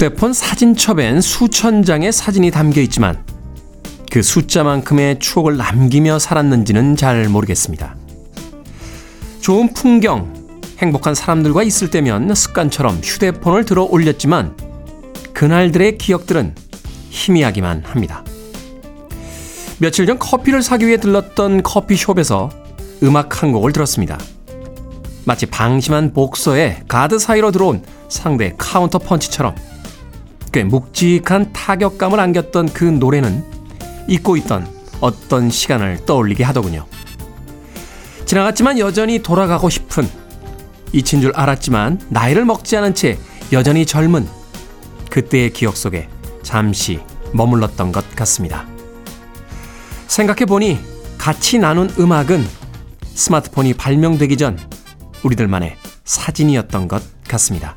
휴대폰 사진첩엔 수천 장의 사진이 담겨 있지만 그 숫자만큼의 추억을 남기며 살았는지는 잘 모르겠습니다. 좋은 풍경, 행복한 사람들과 있을 때면 습관처럼 휴대폰을 들어 올렸지만 그날들의 기억들은 희미하기만 합니다. 며칠 전 커피를 사기 위해 들렀던 커피숍에서 음악 한 곡을 들었습니다. 마치 방심한 복서의 가드 사이로 들어온 상대 카운터 펀치처럼 꽤 묵직한 타격감을 안겼던 그 노래는 잊고 있던 어떤 시간을 떠올리게 하더군요. 지나갔지만 여전히 돌아가고 싶은 잊힌 줄 알았지만 나이를 먹지 않은 채 여전히 젊은 그때의 기억 속에 잠시 머물렀던 것 같습니다. 생각해보니 같이 나눈 음악은 스마트폰이 발명되기 전 우리들만의 사진이었던 것 같습니다.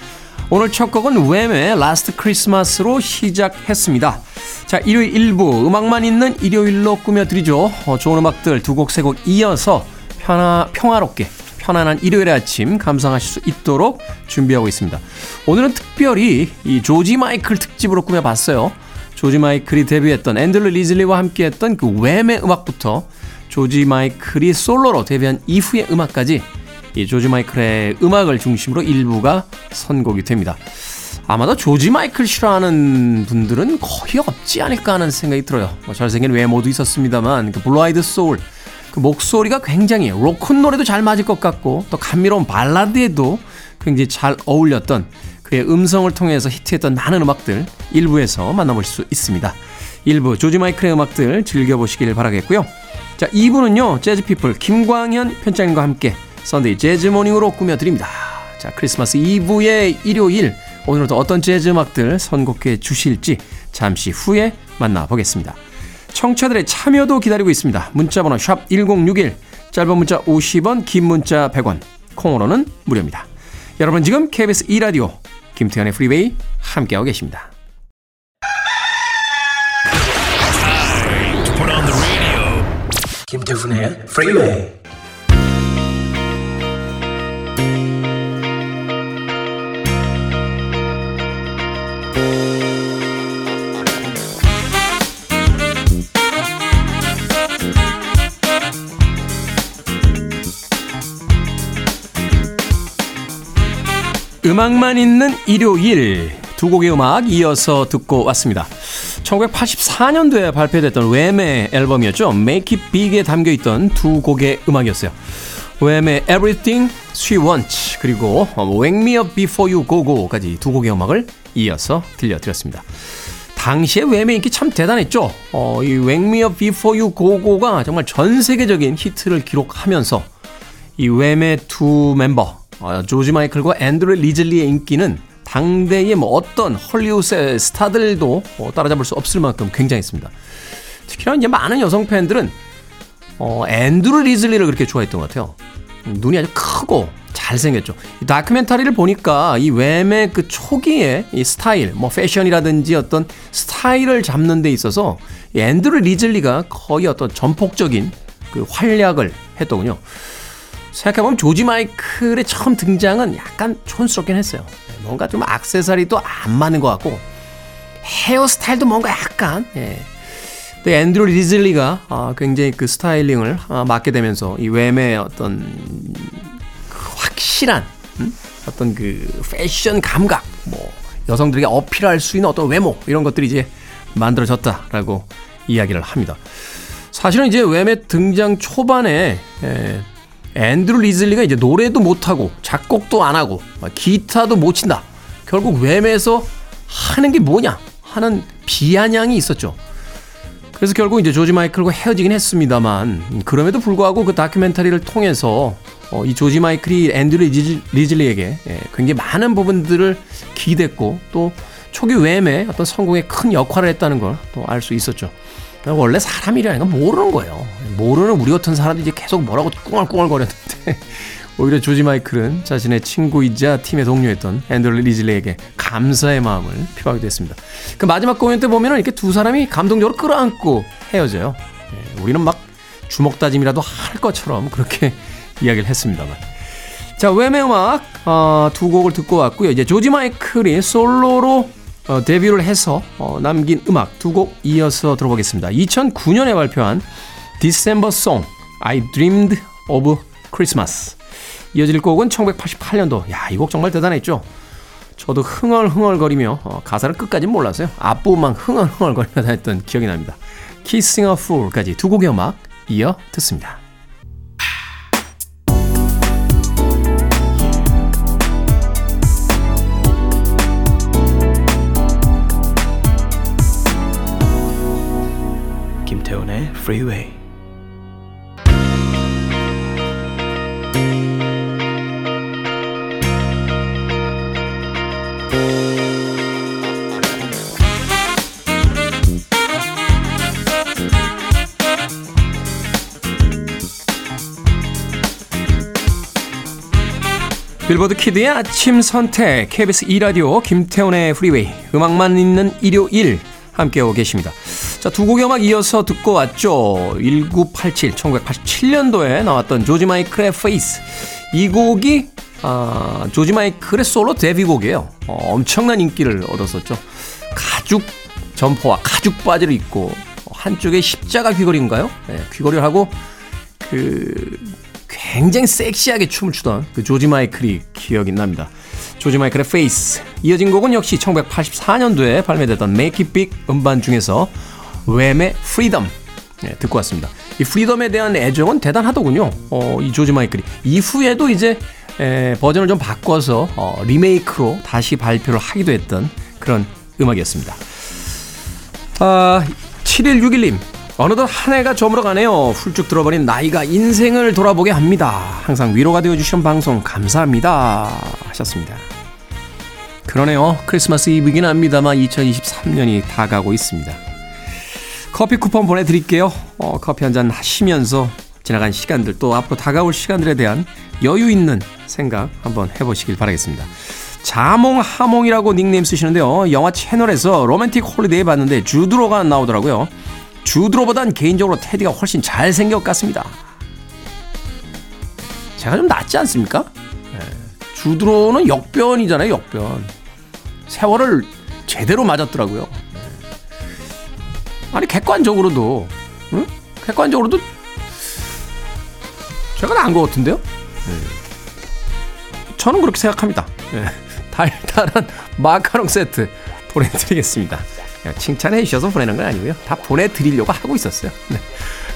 오늘 첫 곡은 Wham의 Last Christmas로 시작했습니다. 자 일요일 일부 음악만 있는 일요일로 꾸며드리죠. 어, 좋은 음악들 두 곡 세 곡 이어서 편하, 평화롭게 편안한 일요일의 아침 감상하실 수 있도록 준비하고 있습니다. 오늘은 특별히 이 조지 마이클 특집으로 꾸며봤어요. 조지 마이클이 데뷔했던 앤드루 리즐리와 함께했던 그 Wham의 음악부터 조지 마이클이 솔로로 데뷔한 이후의 음악까지 이 조지 마이클의 음악을 중심으로 일부가 선곡이 됩니다. 아마도 조지 마이클 싫어하는 분들은 거의 없지 않을까 하는 생각이 들어요. 뭐 잘생긴 외모도 있었습니다만 그 blue-eyed soul 그 목소리가 굉장히 로큰롤에도 잘 맞을 것 같고 또 감미로운 발라드에도 굉장히 잘 어울렸던 그의 음성을 통해서 히트했던 많은 음악들 일부에서 만나볼 수 있습니다. 일부 조지 마이클의 음악들 즐겨보시길 바라겠고요. 자, 2부는요, 재즈피플 김광현 편집장님과 함께 Sunday Jazz Morning으로 꾸며드립니다. 자, 크리스마스 이브의 일요일, 오늘은 또 어떤 재즈 음악들 선곡해 주실지 잠시 후에 만나보겠습니다. 청취자들의 참여도 기다리고 있습니다. 문자번호 샵 1061, 짧은 문자 50원, 긴 문자 100원, 콩으로는 무료입니다. 여러분 지금 KBS 2라디오 김태현의 프리웨이 함께하고 계십니다. 김태훈의 프리웨이 음악만 있는 일요일 두 곡의 음악 이어서 듣고 왔습니다. 1984년도에 발표됐던 웸의 앨범이었죠. Make It Big에 담겨있던 두 곡의 음악이었어요. 웸의 Everything She Wants 그리고 Wake Me Up Before You Go Go까지 두 곡의 음악을 이어서 들려드렸습니다. 당시에 웸의 인기 참 대단했죠. 어, 이 Wake Me Up Before You Go Go가 정말 전 세계적인 히트를 기록하면서 이 Wham의 두 멤버 어, 조지 마이클과 앤드루 리즐리의 인기는 당대의 뭐 어떤 헐리우드의 스타들도 뭐 따라잡을 수 없을 만큼 굉장했습니다. 특히나 이제 많은 여성 팬들은 어, 앤드루 리즐리를 그렇게 좋아했던 것 같아요. 눈이 아주 크고 잘생겼죠. 이 다큐멘터리를 보니까 이 Wham의 그 초기의 이 스타일, 뭐 패션이라든지 어떤 스타일을 잡는 데 있어서 앤드루 리즐리가 거의 어떤 전폭적인 그 활약을 했더군요. 생각해보면 조지 마이클의 처음 등장은 약간 촌스럽긴 했어요. 뭔가 좀 악세사리도 안 맞는 것 같고 헤어스타일도 뭔가 약간 예. 근데 앤드루 리즐리가 아, 굉장히 그 스타일링을 아, 맡게 되면서 이 웸의 어떤 그 확실한 음? 어떤 그 패션 감각 뭐 여성들에게 어필할 수 있는 어떤 외모 이런 것들이 이제 만들어졌다라고 이야기를 합니다. 사실은 이제 Wham의 등장 초반에 예, 앤드루 리즐리가 이제 노래도 못하고 작곡도 안 하고 기타도 못 친다. 결국 Wham에서 하는 게 뭐냐 하는 비아냥이 있었죠. 그래서 결국 이제 조지 마이클과 헤어지긴 했습니다만 그럼에도 불구하고 그 다큐멘터리를 통해서 어, 이 조지 마이클이 앤드루 리즐리에게 예, 굉장히 많은 부분들을 기댔고 또 초기 웸의 어떤 성공에 큰 역할을 했다는 걸 또 알 수 있었죠. 원래 사람이라는 건 모르는 거예요. 모르는 우리 같은 사람들이 계속 뭐라고 꿍얼꿍얼거렸는데 오히려 조지 마이클은 자신의 친구이자 팀의 동료였던 앤드류 리즐리에게 감사의 마음을 표하게 됐습니다. 그 마지막 공연 때 보면은 이렇게 두 사람이 감동적으로 끌어안고 헤어져요. 예, 우리는 막 주먹 다짐이라도 할 것처럼 그렇게 이야기를 했습니다만. 자, 웸의 음악 어, 두 곡을 듣고 왔고요. 이제 조지 마이클이 솔로로 어, 데뷔를 해서 어, 남긴 음악 두 곡 이어서 들어보겠습니다. 2009년에 발표한 December Song I Dreamed of Christmas 이어질 곡은 1988년도 야, 이 곡 정말 대단했죠. 저도 흥얼흥얼거리며 어, 가사를 끝까지 몰랐어요. 앞부분만 흥얼흥얼거리며 다녔던 기억이 납니다. Kissing a Fool까지 두 곡의 음악 이어 듣습니다. 김태훈의 Freeway. 빌보드 kid의 아침 선택 KBS 2라디오 김태훈의 Freeway 음악만 있는 일요일 함께하고 계십니다. 자, 두 곡의 음악 이어서 듣고 왔죠. 1987, 1987년도에 나왔던 조지 마이클의 Faith. 이 곡이 아, 조지 마이클의 솔로 데뷔곡이에요. 어, 엄청난 인기를 얻었었죠. 가죽 점퍼와 가죽 바지를 입고 한쪽에 십자가 귀걸이인가요? 네, 귀걸이를 하고 그 굉장히 섹시하게 춤을 추던 그 조지 마이클이 기억이 납니다. 조지 마이클의 Faith. 이어진 곡은 역시 1984년도에 발매됐던 Make It Big 음반 중에서 Wham의 Freedom 네, 듣고 왔습니다. 이 Freedom에 대한 애정은 대단하더군요. 어, 이 조지 마이클이 이후에도 이제 에, 버전을 좀 바꿔서 어, 리메이크로 다시 발표를 하기도 했던 그런 음악이었습니다. 아, 7161님 어느덧 한 해가 저물어 가네요. 훌쩍 들어버린 나이가 인생을 돌아보게 합니다. 항상 위로가 되어주시는 방송 감사합니다. 하셨습니다. 그러네요. 크리스마스 이브긴 합니다만 2023년이 다가고 있습니다. 커피 쿠폰 보내드릴게요. 어, 커피 한 잔 하시면서 지나간 시간들 또 앞으로 다가올 시간들에 대한 여유 있는 생각 한번 해보시길 바라겠습니다. 자몽하몽이라고 닉네임 쓰시는데요. 영화 채널에서 Romantic Holiday 봤는데 주드로가 나오더라고요. 주드로보단 개인적으로 테디가 훨씬 잘생긴 것 같습니다. 제가 좀 낫지 않습니까? 네. 주드로는 역변이잖아요, 역변. 세월을 제대로 맞았더라고요. 네. 아니, 객관적으로도, 응? 객관적으로도 제가 나은 것 같은데요? 네. 저는 그렇게 생각합니다. 네. 달달한 마카롱 세트 보내드리겠습니다. 칭찬해 주셔서 보내는 건 아니고요. 다 보내드리려고 하고 있었어요. 네.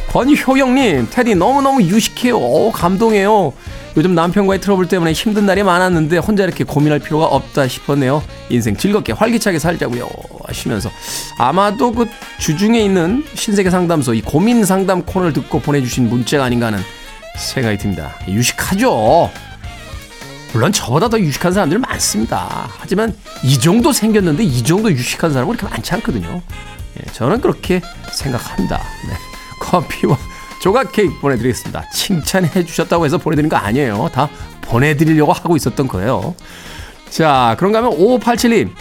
권효영님, 테디 너무너무 유식해요. 오, 감동해요. 요즘 남편과의 트러블 때문에 힘든 날이 많았는데 혼자 이렇게 고민할 필요가 없다 싶었네요. 인생 즐겁게 활기차게 살자고요. 하시면서 아마도 그 주중에 있는 신세계 상담소 이 고민 상담 코너를 듣고 보내주신 문자가 아닌가 하는 생각이 듭니다. 유식하죠. 물론 저보다 더 유식한 사람들 많습니다. 하지만 이 정도 생겼는데 이 정도 유식한 사람은 그렇게 많지 않거든요. 예, 저는 그렇게 생각합니다. 네. 커피와 조각 케이크 보내드리겠습니다. 칭찬해 주셨다고 해서 보내드린 거 아니에요. 다 보내드리려고 하고 있었던 거예요. 자, 그런가 하면 5587님.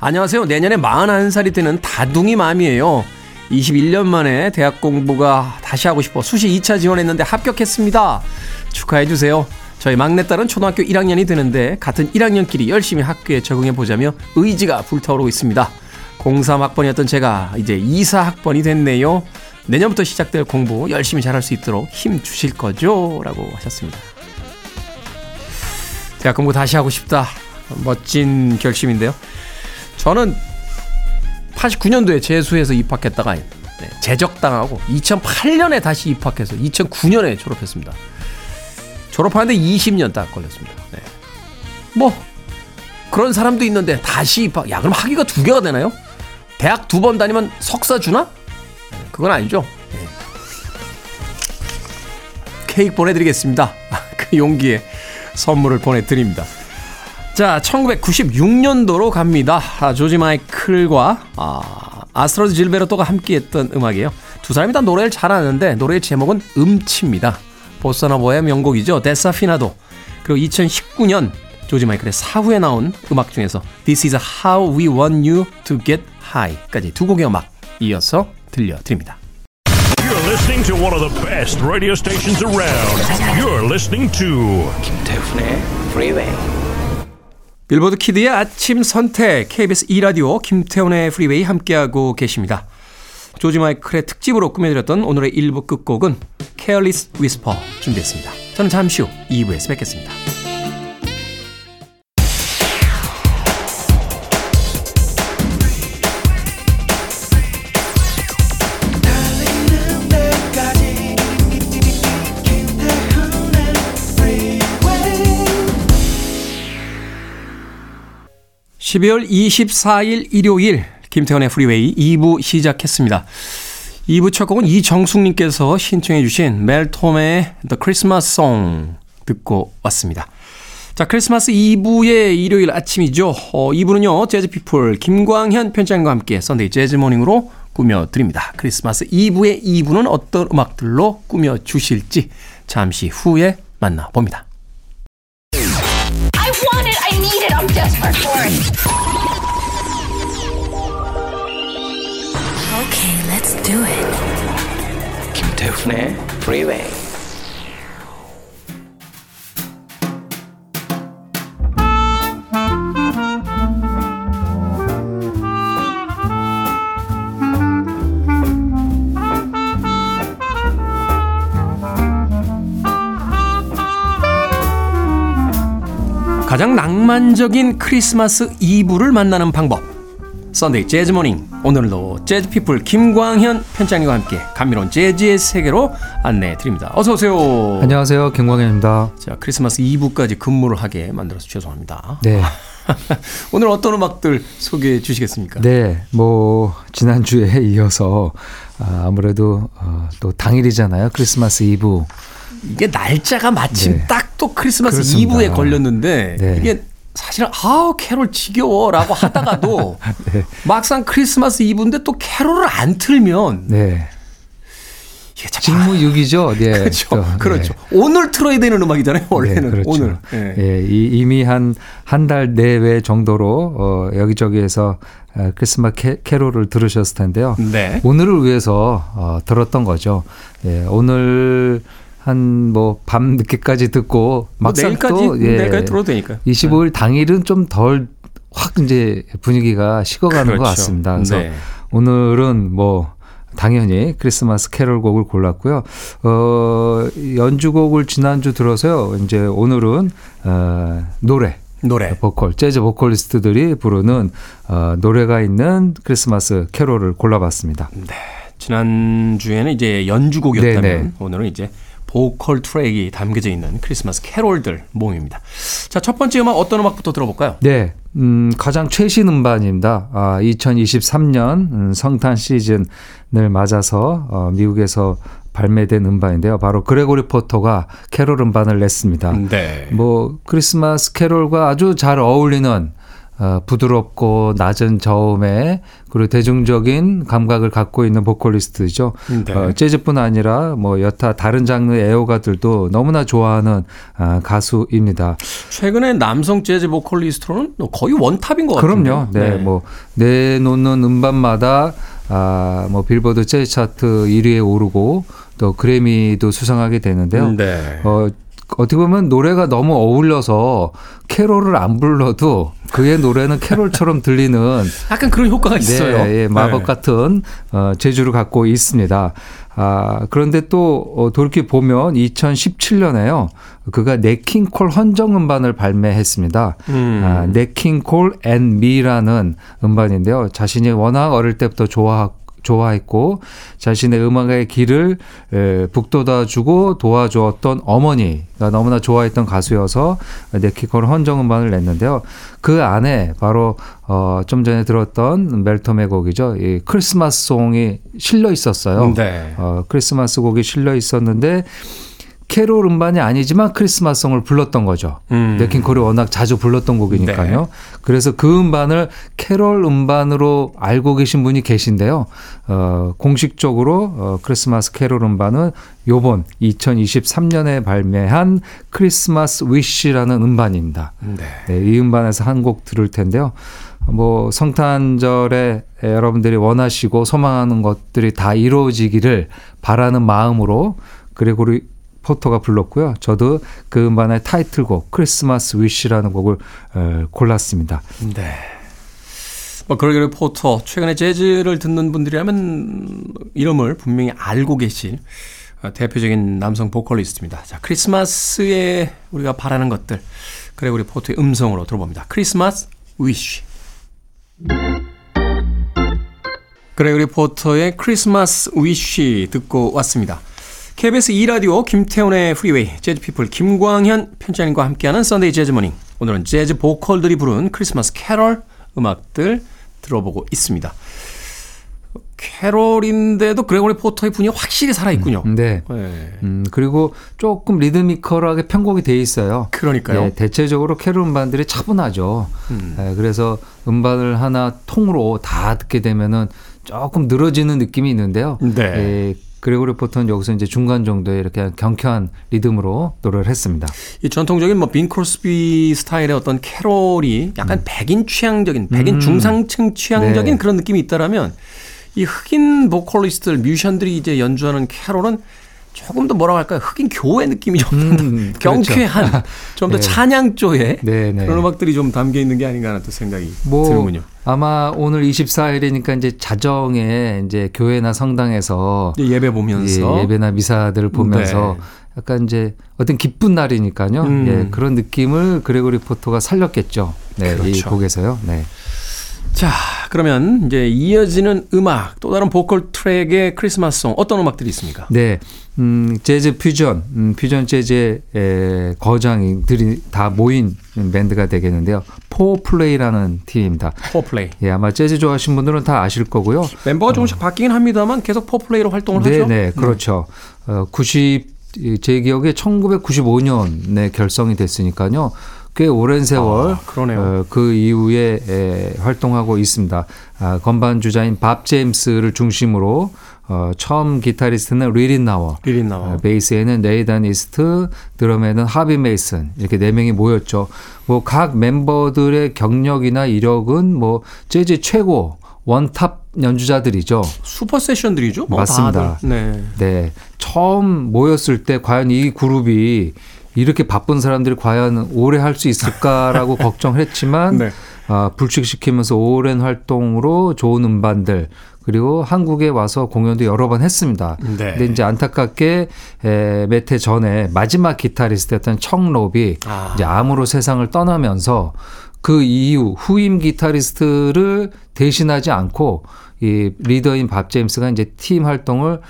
안녕하세요. 내년에 41살이 되는 다둥이 맘이에요. 21년 만에 대학 공부가 다시 하고 싶어 수시 2차 지원했는데 합격했습니다. 축하해 주세요. 저희 막내딸은 초등학교 1학년이 되는데 같은 1학년끼리 열심히 학교에 적응해 보자며 의지가 불타오르고 있습니다. 03학번이었던 제가 이제 24학번이 됐네요. 내년부터 시작될 공부 열심히 잘할 수 있도록 힘 주실 거죠? 라고 하셨습니다. 대학 공부 다시 하고 싶다. 멋진 결심인데요. 저는 89년도에 재수해서 입학했다가 네, 재적당하고 2008년에 다시 입학해서 2009년에 졸업했습니다. 졸업하는데 20년 딱 걸렸습니다. 네. 뭐 그런 사람도 있는데 다시 입학. 야 그럼 학위가 두 개가 되나요? 대학 두 번 다니면 석사 주나? 네, 그건 아니죠. 네. 케이크 보내드리겠습니다. 그 용기에 선물을 보내드립니다. 자, 1996년도로 갑니다. 아, 조지 마이클과 아, 아스트루드 질베르토가 함께했던 음악이에요. 두 사람이 다 노래를 잘하는데 노래의 제목은 음치입니다. 보사노바의 명곡이죠. Desafinado. 그리고 2019년 조지 마이클의 사후에 나온 음악 중에서 This is how we want you to get high까지 두 곡의 음악 이어서 들려드립니다. You're listening to one of the best radio stations around. You're listening to 김태훈의 Freeway. 빌보드 kid의 아침 선택 KBS 2라디오 김태훈의 Freeway 함께하고 계십니다. 조지 마이클의 특집으로 꾸며드렸던 오늘의 1부 끝곡은 Careless Whisper 준비했습니다. 저는 잠시 후 2부에서 뵙겠습니다. 달리는 데까지 김태훈의 Freeway 12월 24일 일요일 김태훈의 Freeway 2부 시작했습니다. 2부 첫 곡은 이정숙님께서 신청해 주신 멜 토메의 The Christmas Song 듣고 왔습니다. 자, 크리스마스 이브의 일요일 아침이죠. 어, 2부는요, 재즈피플 김광현 편집장과 함께 Sunday Jazz Morning으로 꾸며드립니다. 크리스마스 이브의 2부는 어떤 음악들로 꾸며주실지 잠시 후에 만나봅니다. Do it. 김태훈의 Freeway. 가장 낭만적인 크리스마스 이브를 만나는 방법. Sunday Jazz Morning. 오늘도 재즈 피플 김광현 편집장님과 함께 감미로운 재즈의 세계로 안내해 드립니다. 어서 오세요. 안녕하세요. 김광현입니다. 자, 크리스마스 이브까지 근무를 하게 만들어서 죄송합니다. 네. 오늘 어떤 음악들 소개해 주시겠습니까? 네. 뭐, 지난주에 이어서 아, 아무래도 어, 또 당일이잖아요. 크리스마스 이브. 이게 날짜가 마침 네. 딱또 크리스마스 그렇습니다. 이브에 걸렸는데 네. 이게 사실은 아우 캐롤 지겨워라고 하다가도 네. 막상 크리스마스 이브인데 또 캐롤을 안 틀면 네. 이게 참 직무유기죠. 네. 그렇죠. 또, 그렇죠. 오늘 틀어야 되는 음악이잖아요. 원래는 네, 그렇죠. 오늘. 예. 예, 이, 이미 한 한 달 내외 정도로 어, 여기저기에서 어, 크리스마스 캐, 캐롤을 들으셨을 텐데요. 네. 오늘을 위해서 어, 들었던 거죠. 예, 오늘 한 뭐 밤 늦게까지 듣고 뭐 막상 내일까지 또 예, 내일까지 들어도 되니까. 25일 당일은 좀 덜 확 이제 분위기가 식어가는 그렇죠. 것 같습니다. 그래서 네. 오늘은 뭐 당연히 크리스마스 캐롤곡을 골랐고요. 어, 연주곡을 지난주 들어서요. 이제 오늘은 어, 노래 노래. 보컬, 재즈 보컬리스트들이 부르는 어, 노래가 있는 크리스마스 캐롤을 골라봤습니다. 지난 주에는 이제 연주곡이었다면 네, 네. 오늘은 이제 보컬 트랙이 담겨져 있는 크리스마스 캐롤들 모임입니다. 자, 첫 번째 음악 어떤 음악부터 들어볼까요? 네, 음, 가장 최신 음반입니다. 아, 2023년 음, 성탄 시즌을 맞아서 어, 미국에서 발매된 음반인데요. 바로 그레고리 포터가 캐롤 음반을 냈습니다. 네. 뭐 크리스마스 캐롤과 아주 잘 어울리는 어, 부드럽고 낮은 저음에 그리고 대중적인 감각을 갖고 있는 보컬리스트죠. 네. 어, 재즈뿐 아니라 뭐 여타 다른 장르의 애호가들도 너무나 좋아하는 아, 가수입니다. 최근에 남성 재즈 보컬리스트로는 거의 원탑인 것 같아요. 그럼요. 네, 뭐 내놓는 음반마다 아, 뭐 빌보드 재즈 차트 1위에 오르고 또 그래미도 수상하게 되는데요. 네. 어, 어떻게 보면 노래가 너무 어울려서 캐롤을 안 불러도 그의 노래는 캐롤처럼 들리는 약간 그런 효과가 있어요. 네, 예, 마법 네. 같은 어, 재주를 갖고 있습니다. 아, 그런데 또 어, 돌이켜 보면 2017년에요. 그가 냇 킹 콜 헌정 음반을 발매했습니다. 음. 아, Nat King Cole and Me라는 음반인데요. 자신이 워낙 어릴 때부터 좋아 좋아했고 자신의 음악의 길을 에, 북돋아주고 도와주었던 어머니가 너무나 좋아했던 가수여서 네키콜 헌정 음반을 냈는데요. 그 안에 바로 어, 좀 전에 들었던 멜톰의 곡이죠. 이 크리스마스 송이 실려 있었어요. 네. 어, 크리스마스 곡이 실려 있었는데 캐롤 음반이 아니지만 크리스마스송을 불렀던 거죠. 음. 네킹콜이 워낙 자주 불렀던 곡이니까요. 네. 그래서 그 음반을 캐롤 음반으로 알고 계신 분이 계신데요. 어, 공식적으로 어, 크리스마스 캐롤 음반은 요번 2023년에 발매한 크리스마스 위시라는 음반입니다. 네. 네, 이 음반에서 한 곡 들을 텐데요. 뭐 성탄절에 여러분들이 원하시고 소망하는 것들이 다 이루어지기를 바라는 마음으로 그레고리 포터가 불렀고요. 저도 그 음반의 타이틀곡 크리스마스 위시라는 곡을 어, 골랐습니다. 네. 뭐 그레고리 포터 최근에 재즈를 듣는 분들이라면 이름을 분명히 알고 계실 어, 대표적인 남성 보컬리스트입니다. 자, 크리스마스에 우리가 바라는 것들 그레고리 포터의 음성으로 들어봅니다. Christmas Wish. 그레고리 포터의 Christmas Wish 듣고 왔습니다. KBS 2라디오 김태훈의 프리웨이 재즈피플 김광현 편집장님과 함께하는 Sunday Jazz Morning 오늘은 재즈 보컬들이 부른 크리스마스 캐럴 음악들 들어보고 있습니다. 캐롤인데도 그레고리 포터의 분이 확실히 살아있군요. 네. 네. 음, 그리고 조금 리드미컬하게 편곡이 돼 있어요. 그러니까요. 예, 대체적으로 캐롤 음반들이 차분하죠. 예, 그래서 음반을 하나 통으로 다 듣게 되면은 조금 늘어지는 느낌이 있는데요. 네. 예, 그레고리 포터는 여기서 이제 중간 정도의 이렇게 경쾌한 리듬으로 노래를 했습니다. 이 전통적인 뭐빈 크로스비 스타일의 어떤 캐롤이 약간 백인 취향적인, 백인 음. 중상층 취향적인 네. 그런 느낌이 있다라면 이 흑인 보컬리스트들, 뮤지션들이 이제 연주하는 캐롤은 조금 더 뭐라고 할까요? 흑인 교회 느낌이 좀더 음, 경쾌한, 좀더 네. 찬양 쪽에 네, 네. 그런 음악들이 좀 담겨 있는 게 아닌가 하는 또 생각이 뭐 드는군요. 아마 오늘 24일이니까 이제 자정에 이제 교회나 성당에서 예배 보면서 예, 예배나 미사들을 보면서 네. 약간 이제 어떤 기쁜 날이니까요. 음. 예, 그런 느낌을 그레고리 포터가 살렸겠죠. 네, 이 그렇죠. 곡에서요. 네. 자, 그러면 이제 이어지는 음악, 또 다른 보컬 트랙의 크리스마스송 어떤 음악들이 있습니까? 네. 음, 재즈 퓨전, 음, 퓨전 재즈의 에, 거장들이 다 모인 밴드가 되겠는데요. 포플레이라는 팀입니다. 포플레이. 예, 아마 재즈 좋아하시는 분들은 다 아실 거고요. 멤버가 조금씩 바뀌긴 합니다만 계속 포플레이로 활동을 네, 하죠. 네, 그렇죠. 어, 90, 제 기억에 1995년에 결성이 됐으니까요. 꽤 오랜 세월 아. 어, 그 이후에 에, 활동하고 있습니다. 아, 건반 주자인 밥 제임스를 중심으로 어, 처음 기타리스트는 리 릿나워, 리 릿나워. 어, 베이스에는 네이단 이스트, 드럼에는 하비 메이슨 이렇게 네 명이 모였죠. 뭐 각 멤버들의 경력이나 이력은 뭐 재즈 최고 원탑 연주자들이죠. 슈퍼 세션들이죠. 뭐 맞습니다. 네. 네. 처음 모였을 때 과연 이 그룹이 이렇게 바쁜 사람들이 과연 오래 할 수 있을까라고 걱정했지만 네. 아, 불식시키면서 오랜 활동으로 좋은 음반들 그리고 한국에 와서 공연도 여러 번 했습니다. 네. 근데 이제 안타깝게 에, 몇해 전에 마지막 기타리스트였던 척 롭이 아. 이제 암으로 세상을 떠나면서 그 이후 후임 기타리스트를 대신하지 않고 이 리더인 밥 제임스가 이제 팀 활동을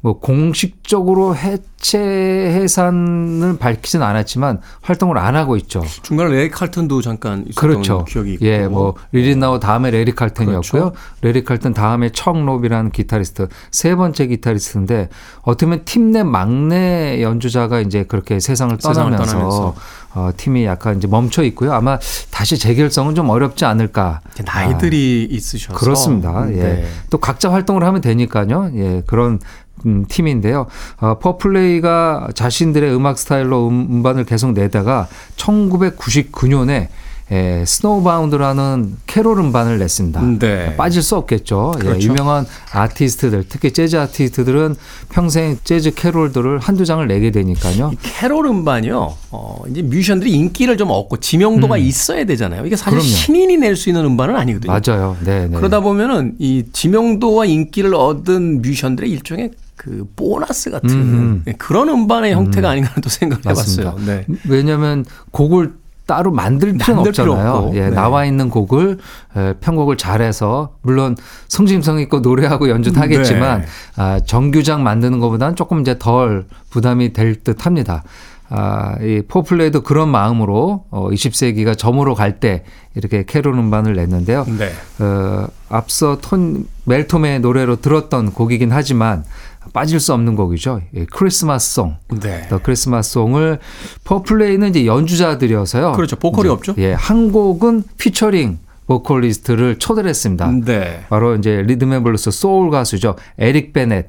뭐 공식적으로 해체 해산을 밝히진 않았지만 활동을 안 하고 있죠. 중간에 래리 칼튼도 잠깐 있었던 그렇죠. 기억이 있고. 예, 뭐 리 릿나워 다음에 래리 칼튼이었고요. 그렇죠. 래리 칼튼 다음에 척 롭이라는 기타리스트 세 번째 기타리스트인데 어떻게 보면 팀 내 막내 연주자가 이제 그렇게 세상을 세상을 떠나면서, 떠나면서. 어, 팀이 약간 이제 멈춰 있고요. 아마 다시 재결성은 좀 어렵지 않을까. 나이들이 있으셔서 아, 그렇습니다. 예. 네. 또 각자 활동을 하면 되니까요. 예, 그런 음, 팀인데요. 어, 포플레이가 자신들의 음악 스타일로 음, 음반을 계속 내다가 1999년에 에, Snowbound라는 캐롤 음반을 냈습니다. 네. 빠질 수 없겠죠. 예, 그렇죠. 유명한 아티스트들, 특히 재즈 아티스트들은 평생 재즈 캐롤들을 한두 장을 내게 되니까요. 이 캐롤 음반이요. 어, 이제 뮤지션들이 인기를 좀 얻고 지명도가 있어야 되잖아요. 이게 사실 음. 그럼요. 신인이 낼 수 있는 음반은 아니거든요. 맞아요. 네, 네. 그러다 보면은 이 지명도와 인기를 얻은 뮤지션들의 일종의 그 보너스 같은 음. 그런 음반의 형태가 아닌가 또 생각해 맞습니다. 봤어요. 네. 왜냐하면 곡을 따로 만들 필요는 만들 필요 없잖아요. 없고. 예, 네. 나와 있는 곡을 에, 편곡을 잘해서 물론 성심성 있고 노래하고 연주는 하겠지만 네. 아, 정규작 만드는 것보다는 조금 이제 덜 부담이 될 듯합니다. 아, 이 포플레이도 그런 마음으로 어, 20세기가 저물어 갈 때 이렇게 캐롤 음반을 냈는데요. 네. 어, 앞서 멜 토메의 노래로 들었던 곡이긴 하지만 빠질 수 없는 곡이죠. 예, Christmas Song. 네. The Christmas Song을 포플레이는 이제 연주자들이어서요. 그렇죠. 보컬이 없죠. 예, 한 곡은 피처링 보컬리스트를 초대를 했습니다. 네. 바로 이제 리듬앤블루스 소울 가수죠. 에릭 베네.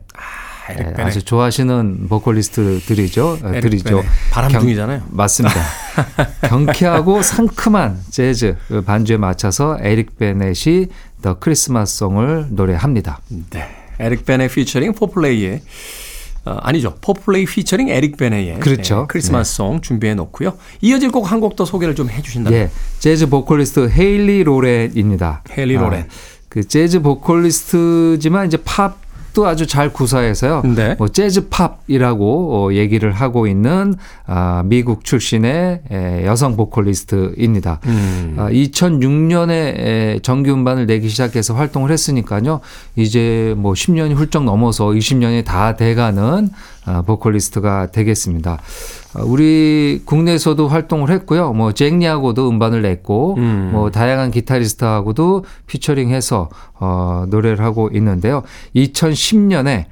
에릭 예, 베네. 아주 좋아하시는 보컬리스트들이죠. 어, 에릭 들이죠. 베네. 바람둥이잖아요. 경- 맞습니다. 경쾌하고 상큼한 재즈 반주에 맞춰서 에릭 베네가 The Christmas Song을 노래합니다. 네. 에릭 베네 피처링 포플레이의 어, 아니죠. 포플레이 피처링 에릭 베네의 그렇죠. 네, Christmas Song 준비해 놓고요. 이어질 곡 한 곡 더 소개를 좀 해주신다면. 예, 재즈 보컬리스트 헤일리 로렌입니다. 헤일리 로렌. 그 재즈 보컬리스트지만 이제 팝 도 아주 잘 구사해서요. 네. 뭐 재즈 팝이라고 어, 얘기를 하고 있는 아, 미국 출신의 에, 여성 보컬리스트입니다. 음. 아, 2006년에 정규 음반을 내기 시작해서 활동을 했으니까요. 이제 뭐 10년이 훌쩍 넘어서 20년이 다 돼가는 아, 보컬리스트가 되겠습니다. 아, 우리 국내에서도 활동을 했고요. 뭐 잭니하고도 음반을 냈고 음. 뭐 다양한 기타리스트하고도 피처링해서 어, 노래를 하고 있는데요. 2010년에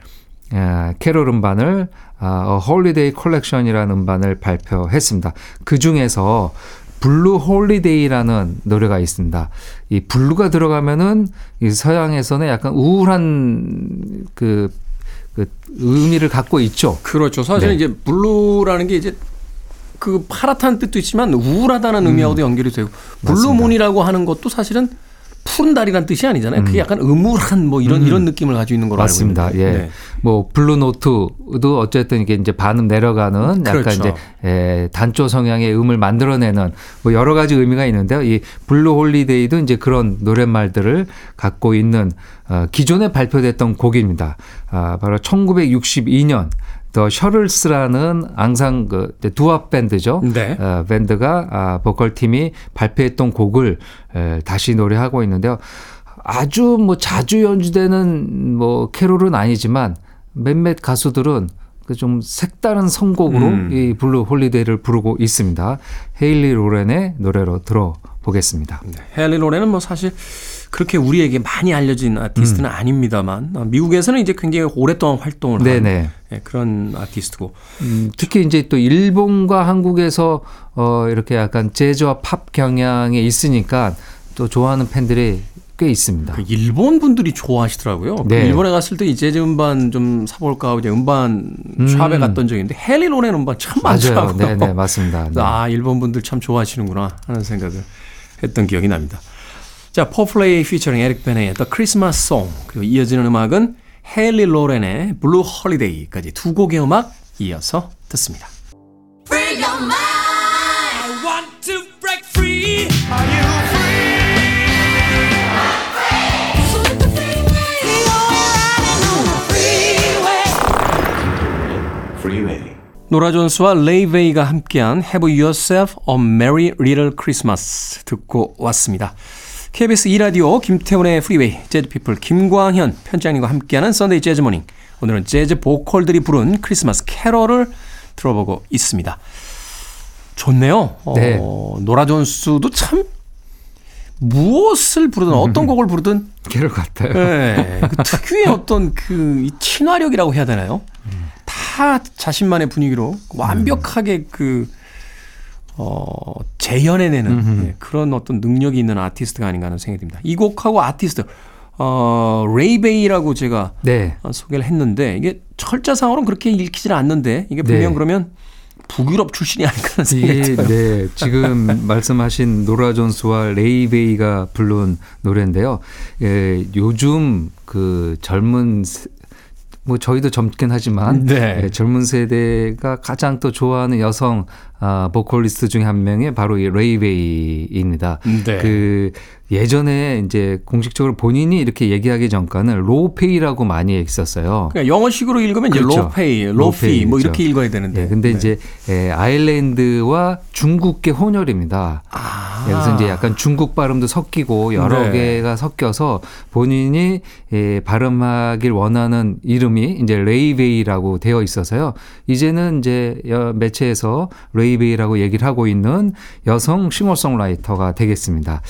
아, 캐롤 음반을 아, Holiday Collection이라는 음반을 발표했습니다. 그 중에서 Blue Holiday라는 노래가 있습니다. 이 blue가 들어가면은 이 서양에서는 약간 우울한 그, 그 의미를 갖고 있죠. 그렇죠. 사실 네. 이제 blue라는 게 이제 그 파랗다는 뜻도 있지만 우울하다는 의미하고도 연결이 되고 blue moon이라고 하는 것도 사실은 푸른 달이란 뜻이 아니잖아요. 그게 약간 음울한 뭐 이런 이런 느낌을 가지고 있는 걸로 맞습니다. 알고 예. 있는데. 네. 뭐 blue note도 어쨌든 이게 이제 반음 내려가는 약간 그렇죠. 이제 에, 단조 성향의 음을 만들어내는 뭐 여러 가지 의미가 있는데요. 이 Blue Holiday도 이제 그런 노랫말들을 갖고 있는 어, 기존에 발표됐던 곡입니다. 아, 바로 1962년 더 셔렐스라는 앙상 그 doo-wop 밴드죠. 네. 어, 밴드가 아, 보컬 팀이 발표했던 곡을 에, 다시 노래하고 있는데요. 아주 뭐 자주 연주되는 뭐 캐롤은 아니지만 몇몇 가수들은 그좀 색다른 선곡으로 음. 이 Blue Holiday를 부르고 있습니다. 헤일리 로렌의 노래로 들어보겠습니다. 네. 헤일리 로렌은 뭐 사실 그렇게 우리에게 많이 알려진 아티스트는 아닙니다만 어, 미국에서는 이제 굉장히 오랫동안 활동을 한 네네. 예, 그런 아티스트고 음, 특히 이제 또 일본과 한국에서 어 이렇게 약간 재즈와 팝 경향에 있으니까 또 좋아하는 팬들이 꽤 있습니다. 그 일본 분들이 좋아하시더라고요. 그 네. 일본에 갔을 때 이 재즈 음반 좀 사볼까 하고 이제 음반 shop에 갔던 적이 있는데 로렌 음반 참. 많더라고요. 네네 맞습니다. 네. 아 일본 분들 참 좋아하시는구나 하는 생각을 했던 기억이 납니다. 자 포플레이 피처링 에릭 베네의 The Christmas Song 그리고 이어지는 음악은 헤일리 로렌의 Blue Holiday까지 두 곡의 음악 이어서 듣습니다. I want to break free. Are you 노라 존스와 레이베이가 함께한 Have Yourself a Merry Little Christmas 듣고 왔습니다. KBS 2라디오 김태훈의 프리웨이 재즈피플 김광현 편집장님과 함께하는 Sunday Jazz Morning 오늘은 재즈 보컬들이 부른 크리스마스 캐럴을 들어보고 있습니다. 좋네요. 네. 어, 노라 존스도 참 무엇을 부르든 어떤 곡을 부르든 캐롤 같아요. 네, 그 특유의 어떤 그이 친화력이라고 해야 되나요? 다 자신만의 분위기로 완벽하게 그, 어, 재현해내는 예, 그런 어떤 능력이 있는 아티스트가 아닌가 하는 생각이 듭니다. 이 곡하고 아티스트, 어, 레이베이라고 제가 네. 어, 소개를 했는데 이게 철자상으로는 그렇게 읽히질 않는데 이게 분명 네. 그러면 북유럽 출신이 아닐까 하는 생각이 들어요. 네, 지금 말씀하신 노라 존스와 레이베이가 부른 노래인데요. 예, 요즘 그 젊은 세- 뭐 저희도 젊긴 하지만 네. 예, 젊은 세대가 가장 또 좋아하는 여성 아, 보컬리스트 중에 한 명이 바로 이 레이베이입니다. 네. 그 예전에 이제 공식적으로 본인이 이렇게 얘기하기 전까는 로페이라고 많이 했었어요. 그러니까 영어식으로 읽으면 이제 그렇죠. 로페이, 로피 뭐 그렇죠. 이렇게 읽어야 되는데. 예, 근데 네. 이제 예, 아일랜드와 중국계 혼혈입니다. 아. 그래서 이제 약간 중국 발음도 섞이고 여러 네. 개가 섞여서 본인이 예, 발음하길 원하는 이름이 이제 레이베이라고 되어 있어서요. 이제는 이제 여- 매체에서 레이베이라고 얘기를 하고 있는 여성 싱어송라이터가 되겠습니다.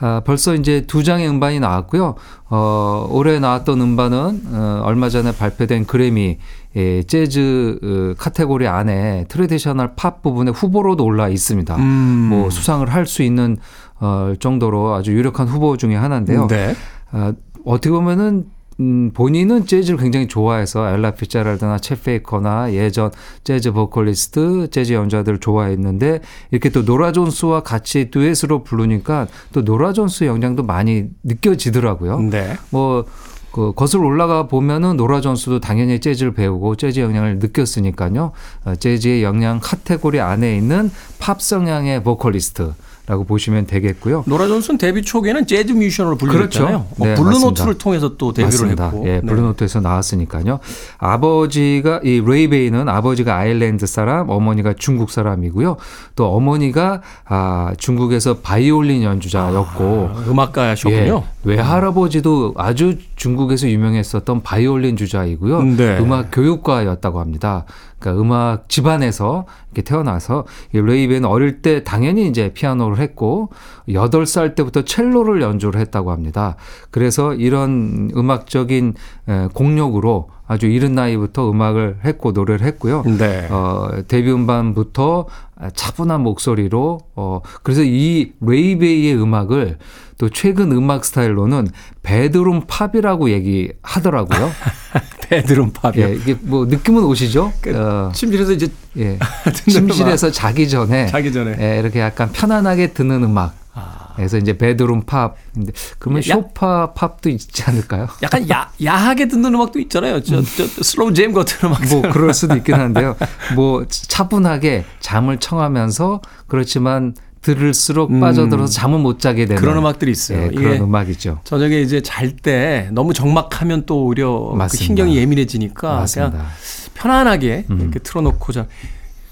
아, 벌써 이제 두 장의 음반이 나왔고요. 어, 올해 나왔던 음반은 어, 얼마 전에 발표된 그래미 예, 재즈 어, 카테고리 안에 traditional 팝 부문에 후보로도 올라 있습니다. 음. 뭐 수상을 할 수 있는 어, 정도로 아주 유력한 후보 중에 하나인데요. 네. 아, 어떻게 보면은 음, 본인은 재즈를 굉장히 좋아해서 엘라 피츠제럴드나 쳇 베이커나 예전 재즈 보컬리스트, 재즈 연주자들을 좋아했는데 이렇게 또 노라 존스와 같이 듀엣으로 부르니까 또 노라 존스 영향도 많이 느껴지더라고요. 네. 뭐, 그, 거슬러 올라가 보면은 노라 존스도 당연히 재즈를 배우고 재즈 영향을 느꼈으니까요. 어, 재즈의 영향 카테고리 안에 있는 팝 성향의 보컬리스트 라고 보시면 되겠고요. 노라 존스 데뷔 초기에는 재즈 뮤지션으로 불렸잖아요. 그렇죠. 네, 블루노트를. 통해서 또 데뷔를 맞습니다. 했고. 예, 네. 블루노트에서 나왔으니까요. 아버지가 이 레이베이는 아버지가 아일랜드 사람, 어머니가 중국 사람이고요. 또 어머니가 아, 중국에서 바이올린 연주자였고 아, 음악가셨군요. 예, 외할아버지도 아주 중국에서 유명했었던 바이올린 주자이고요. 네. 음악 교육가였다고 합니다. 그러니까 음악 집안에서 이렇게 태어나서 이 레이베이는 어릴 때 당연히 이제 피아노를 했고 8살 때부터 첼로를 연주를 했다고 합니다. 그래서 이런 음악적인 에, 공력으로 아주 이른 나이부터 음악을 했고 노래를 했고요. 네. 어, 데뷔 음반부터 차분한 목소리로 어 그래서 이 레이베이의 음악을 또 최근 음악 스타일로는 bedroom 팝이라고 얘기하더라고요. bedroom 팝이요. 예, 이게 뭐 느낌은 오시죠? 그 어, 침실에서 이제 예. 침실에서 자기 전에 자기 전에. 예, 이렇게 약간 편안하게 듣는 음악. 아. 그래서 이제 bedroom 팝. 근데 그러면 야- 쇼파 팝도 있지 않을까요? 약간 야, 야하게 듣는 음악도 있잖아요. 저, 저 slow jam 같은 음악. 뭐 그럴 수도 있긴 한데요. 뭐 차분하게 잠을 청하면서 그렇지만 들을수록 음. 빠져들어서 잠을 못 자게 되는 그런 음악들이 있어요. 예, 그런 음악이죠. 저녁에 이제 잘 때 너무 적막하면 또 오히려 그. 신경이 예민해지니까 맞습니다. 음. 그냥 편안하게 이렇게 틀어놓고 자.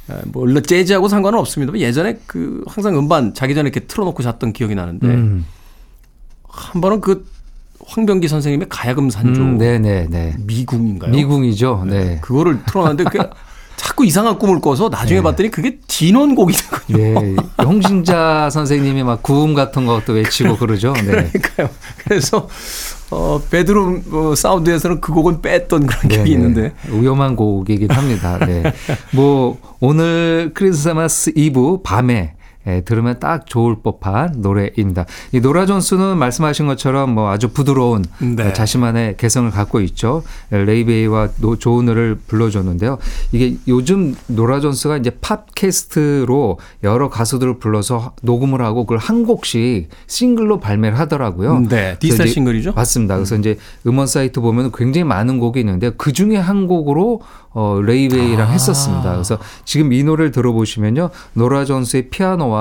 어, 뭐 물론 재즈하고 상관은 없습니다. 예전에 그 항상 음반 자기 전에 이렇게 틀어놓고 잤던 기억이 나는데 음, 한 번은 그 황병기 선생님의 가야금 산조 음, 네네 네. 미궁인가요? 미궁이죠. 네. 그거를 틀어놨는데 그 자꾸 이상한 꿈을 꿔서 나중에 봤더니 그게 진원곡이 되거든요. 네. 홍신자 선생님이 막 구음 같은 것도 외치고 그 러죠. 네. 그러니까요. 그래서 어 베드룸 어, 사운드에서는 그 곡은 뺐던 그런 기억이 네네. 있는데 위험한 곡이긴 합니다. 네. 뭐 오늘 크리스마스 이브 밤에 예, 들으면 딱 좋을 법한 노래입니다. 이 노라 존스는 말씀하신 것처럼 뭐 아주 부드러운 네. 어, 자신만의 개성을 갖고 있죠. 예, 레이베이와 노래를 불러줬는데요. 이게 요즘 노라 존스가 이제 팟캐스트로 여러 가수들을 불러서 녹음을 하고 그걸 한 곡씩 싱글로 발매를 하더라고요. 네, 디지털 싱글이죠? 맞습니다. 그래서 이제 음원 사이트 보면 굉장히 많은 곡이 있는데 그 중에 한 곡으로 어, 레이베이랑 아. 했었습니다. 그래서 지금 이 노래를 들어보시면요. 노라 존스의 피아노와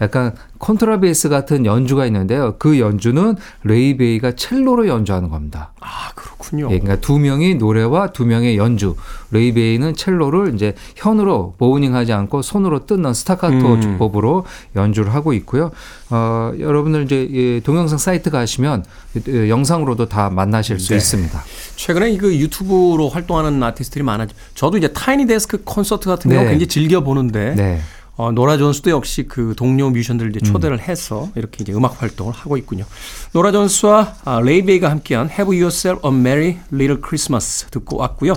약간 콘트라베이스 같은 연주가 있는데요. 그 연주는 레이베이가 첼로로 연주하는 겁니다. 아 그렇군요. 예, 그러니까 두 명이 노래와 두 명의 연주. 레이베이는 첼로를 이제 현으로 bowing하지 않고 손으로 뜯는 스타카토 음. 주법으로 연주를 하고 있고요. 어, 여러분들 이제 이 동영상 사이트 가시면 이- 영상으로도 다 만나실 수 네. 있습니다. 최근에 이그 유튜브로 활동하는 아티스트들이 많아. 저도 이제 Tiny Desk 콘서트 같은 경우 네. 굉장히 즐겨 보는데 네. 어, 노라 존스도 역시 그 동료 뮤지션들 이제 초대를 해서 이렇게 이제 음악 활동을 하고 있군요. 노라 존스와 아, 레이베이가 함께한 Have Yourself a Merry Little Christmas 듣고 왔고요.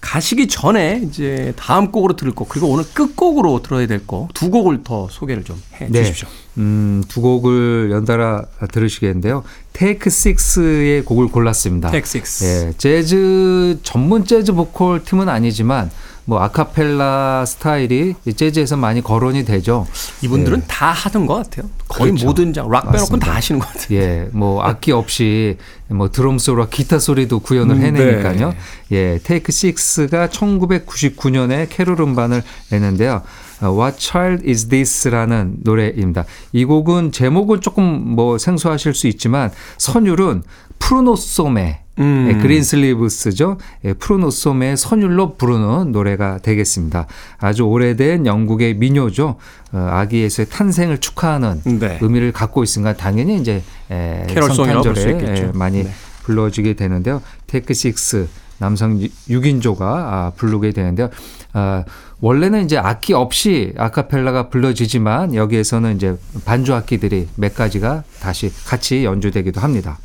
가시기 전에 이제 다음 곡으로 들을 곡 그리고 오늘 끝곡으로 들어야 될 곡 두 곡을 더 소개를 좀 해 네. 주십시오. 음, 두 곡을 연달아 들으시겠는데요. 테이크 식스의 곡을 골랐습니다. Take Six. 예, 재즈 전문 재즈 보컬 팀은 아니지만 뭐 아카펠라 스타일이 이 재즈에서 많이 거론이 되죠. 이분들은 다 하던 것 같아요. 거의 그렇죠. 모든 장, 락 빼놓고는. 다 하시는 것 같아요. 예, 뭐 악기 없이 뭐 드럼 소리와 기타 소리도 구현을 음, 해내니까요. 예, 테이크 식스가 1999년에 캐롤 음반을 내는데요. 어, What Child Is This라는 노래입니다. 이 곡은 제목은 조금 뭐 생소하실 수 있지만 선율은 푸른 옷소매 음. 예, Greensleeves죠. 예, 푸른 옷소매의 선율로 부르는 노래가 되겠습니다. 아주 오래된 영국의 민요죠. 어, 아기 예수의 탄생을 축하하는 네. 의미를 갖고 있으니까 당연히 이제 에, 볼수 성탄절에. 에, 많이 네. 불러지게 되는데요. Take Six 남성 6인조가 아, 부르게 되는데요. 아, 원래는 이제 악기 없이 아카펠라가 불러지지만 여기에서는 이제 반주 악기들이 몇 가지가 다시 같이 연주되기도 합니다.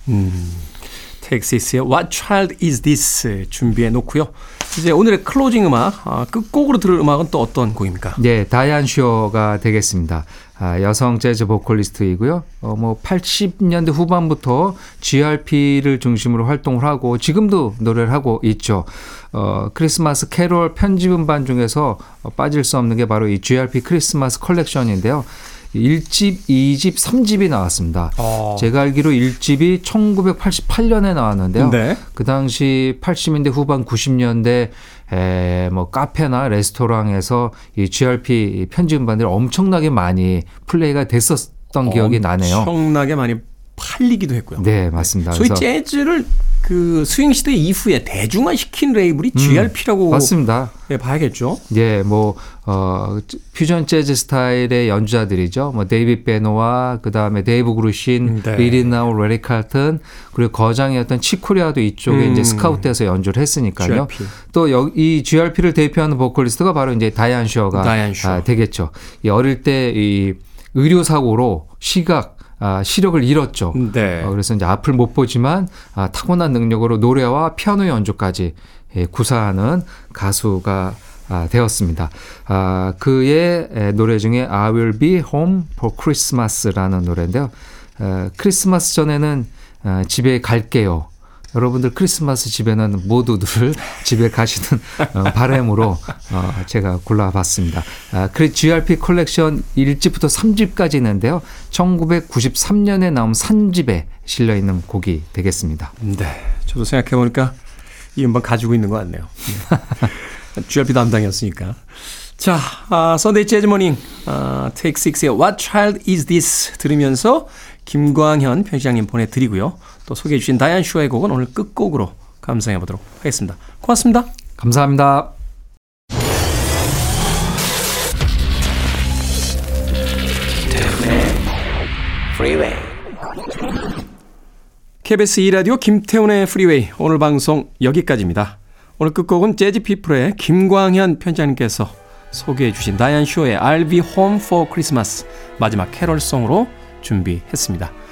Take Six의 What Child Is This 준비해 놓고요. 이제 오늘의 클로징 음악, 아, 끝곡으로 들을 음악은 또 어떤 곡입니까? 네, 다이안 슈어가 되겠습니다. 아, 여성 재즈 보컬리스트이고요. 어, 뭐 80년대 후반부터 GRP를 중심으로 활동을 하고 지금도 노래를 하고 있죠. 어, 크리스마스 캐롤 편집 음반 중에서 어, 빠질 수 없는 게 바로 이 GRP 크리스마스 컬렉션인데요. 1집, 2집, 3집이 나왔습니다. 어. 제가 알기로 1집이 1988년에 나왔는데요. 네. 그 당시 80년대 후반 90년대 에, 뭐 카페나 레스토랑에서 이 GRP 편집 음반들이 엄청나게 많이 플레이가 됐었던 기억이 나네요. 엄청나게 많이 팔리기도 했고요. 네, 맞습니다. 소위 재즈를 그 스윙 시대 이후에 대중화시킨 레이블이 GRP라고 음, 맞습니다. 네, 봐야겠죠. 예, 뭐, 어, 퓨전 재즈 스타일의 연주자들이죠. 뭐, 데이비드 베누아, 그 다음에 데이브 그루신, 네. 리 릿나워, 래리 칼튼, 그리고 거장이었던 칙 코리아도 이쪽에 음. 이제 스카우트해서 연주를 했으니까요. GRP. 또, 이 GRP를 대표하는 보컬리스트가 바로 이제 다이안 슈어가 다이안. 아, 되겠죠. 이 어릴 때 이 의료 사고로 시각, 아, 시력을 잃었죠. 네. 어, 그래서 이제 앞을 못 보지만 아, 타고난 능력으로 노래와 피아노 연주까지 예, 구사하는 가수가 아, 되었습니다. 아, 그의 에, 노래 중에 I Will Be Home for Christmas라는 노래인데요. 에, 크리스마스 전에는 어, 집에 갈게요. 여러분들 크리스마스 집에는 모두들 집에 가시는 어, 바람으로 어, 제가 골라봤습니다. 아, 그 GRP 컬렉션 1집부터 3집까지 있는데요. 1993년에 나온 3집에 실려 있는 곡이 되겠습니다. 네. 저도 생각해 보니까 이 음반 가지고 있는 것 같네요. 네. GRP 담당이었으니까. 자, 아, Sunday Jazz Morning 아, Take 6의 What Child Is This 들으면서 김광현 편집장님 보내드리고요. 또 소개해 주신 다이안 슈어의 곡은 오늘 끝곡으로 감상해 보도록 하겠습니다. 고맙습니다. 감사합니다. KBS 2라디오 김태훈의 Freeway 오늘 방송 여기까지입니다. 오늘 끝곡은 재즈피플의 김광현 편집장님께서 소개해 주신 다이안 슈어의 I'll be home for Christmas 마지막 캐럴송으로 준비했습니다.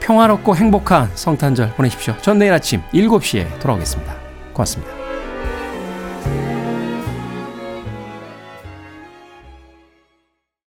평화롭고 행복한 성탄절 보내십시오. 전 내일 아침 7시에 돌아오겠습니다. 고맙습니다.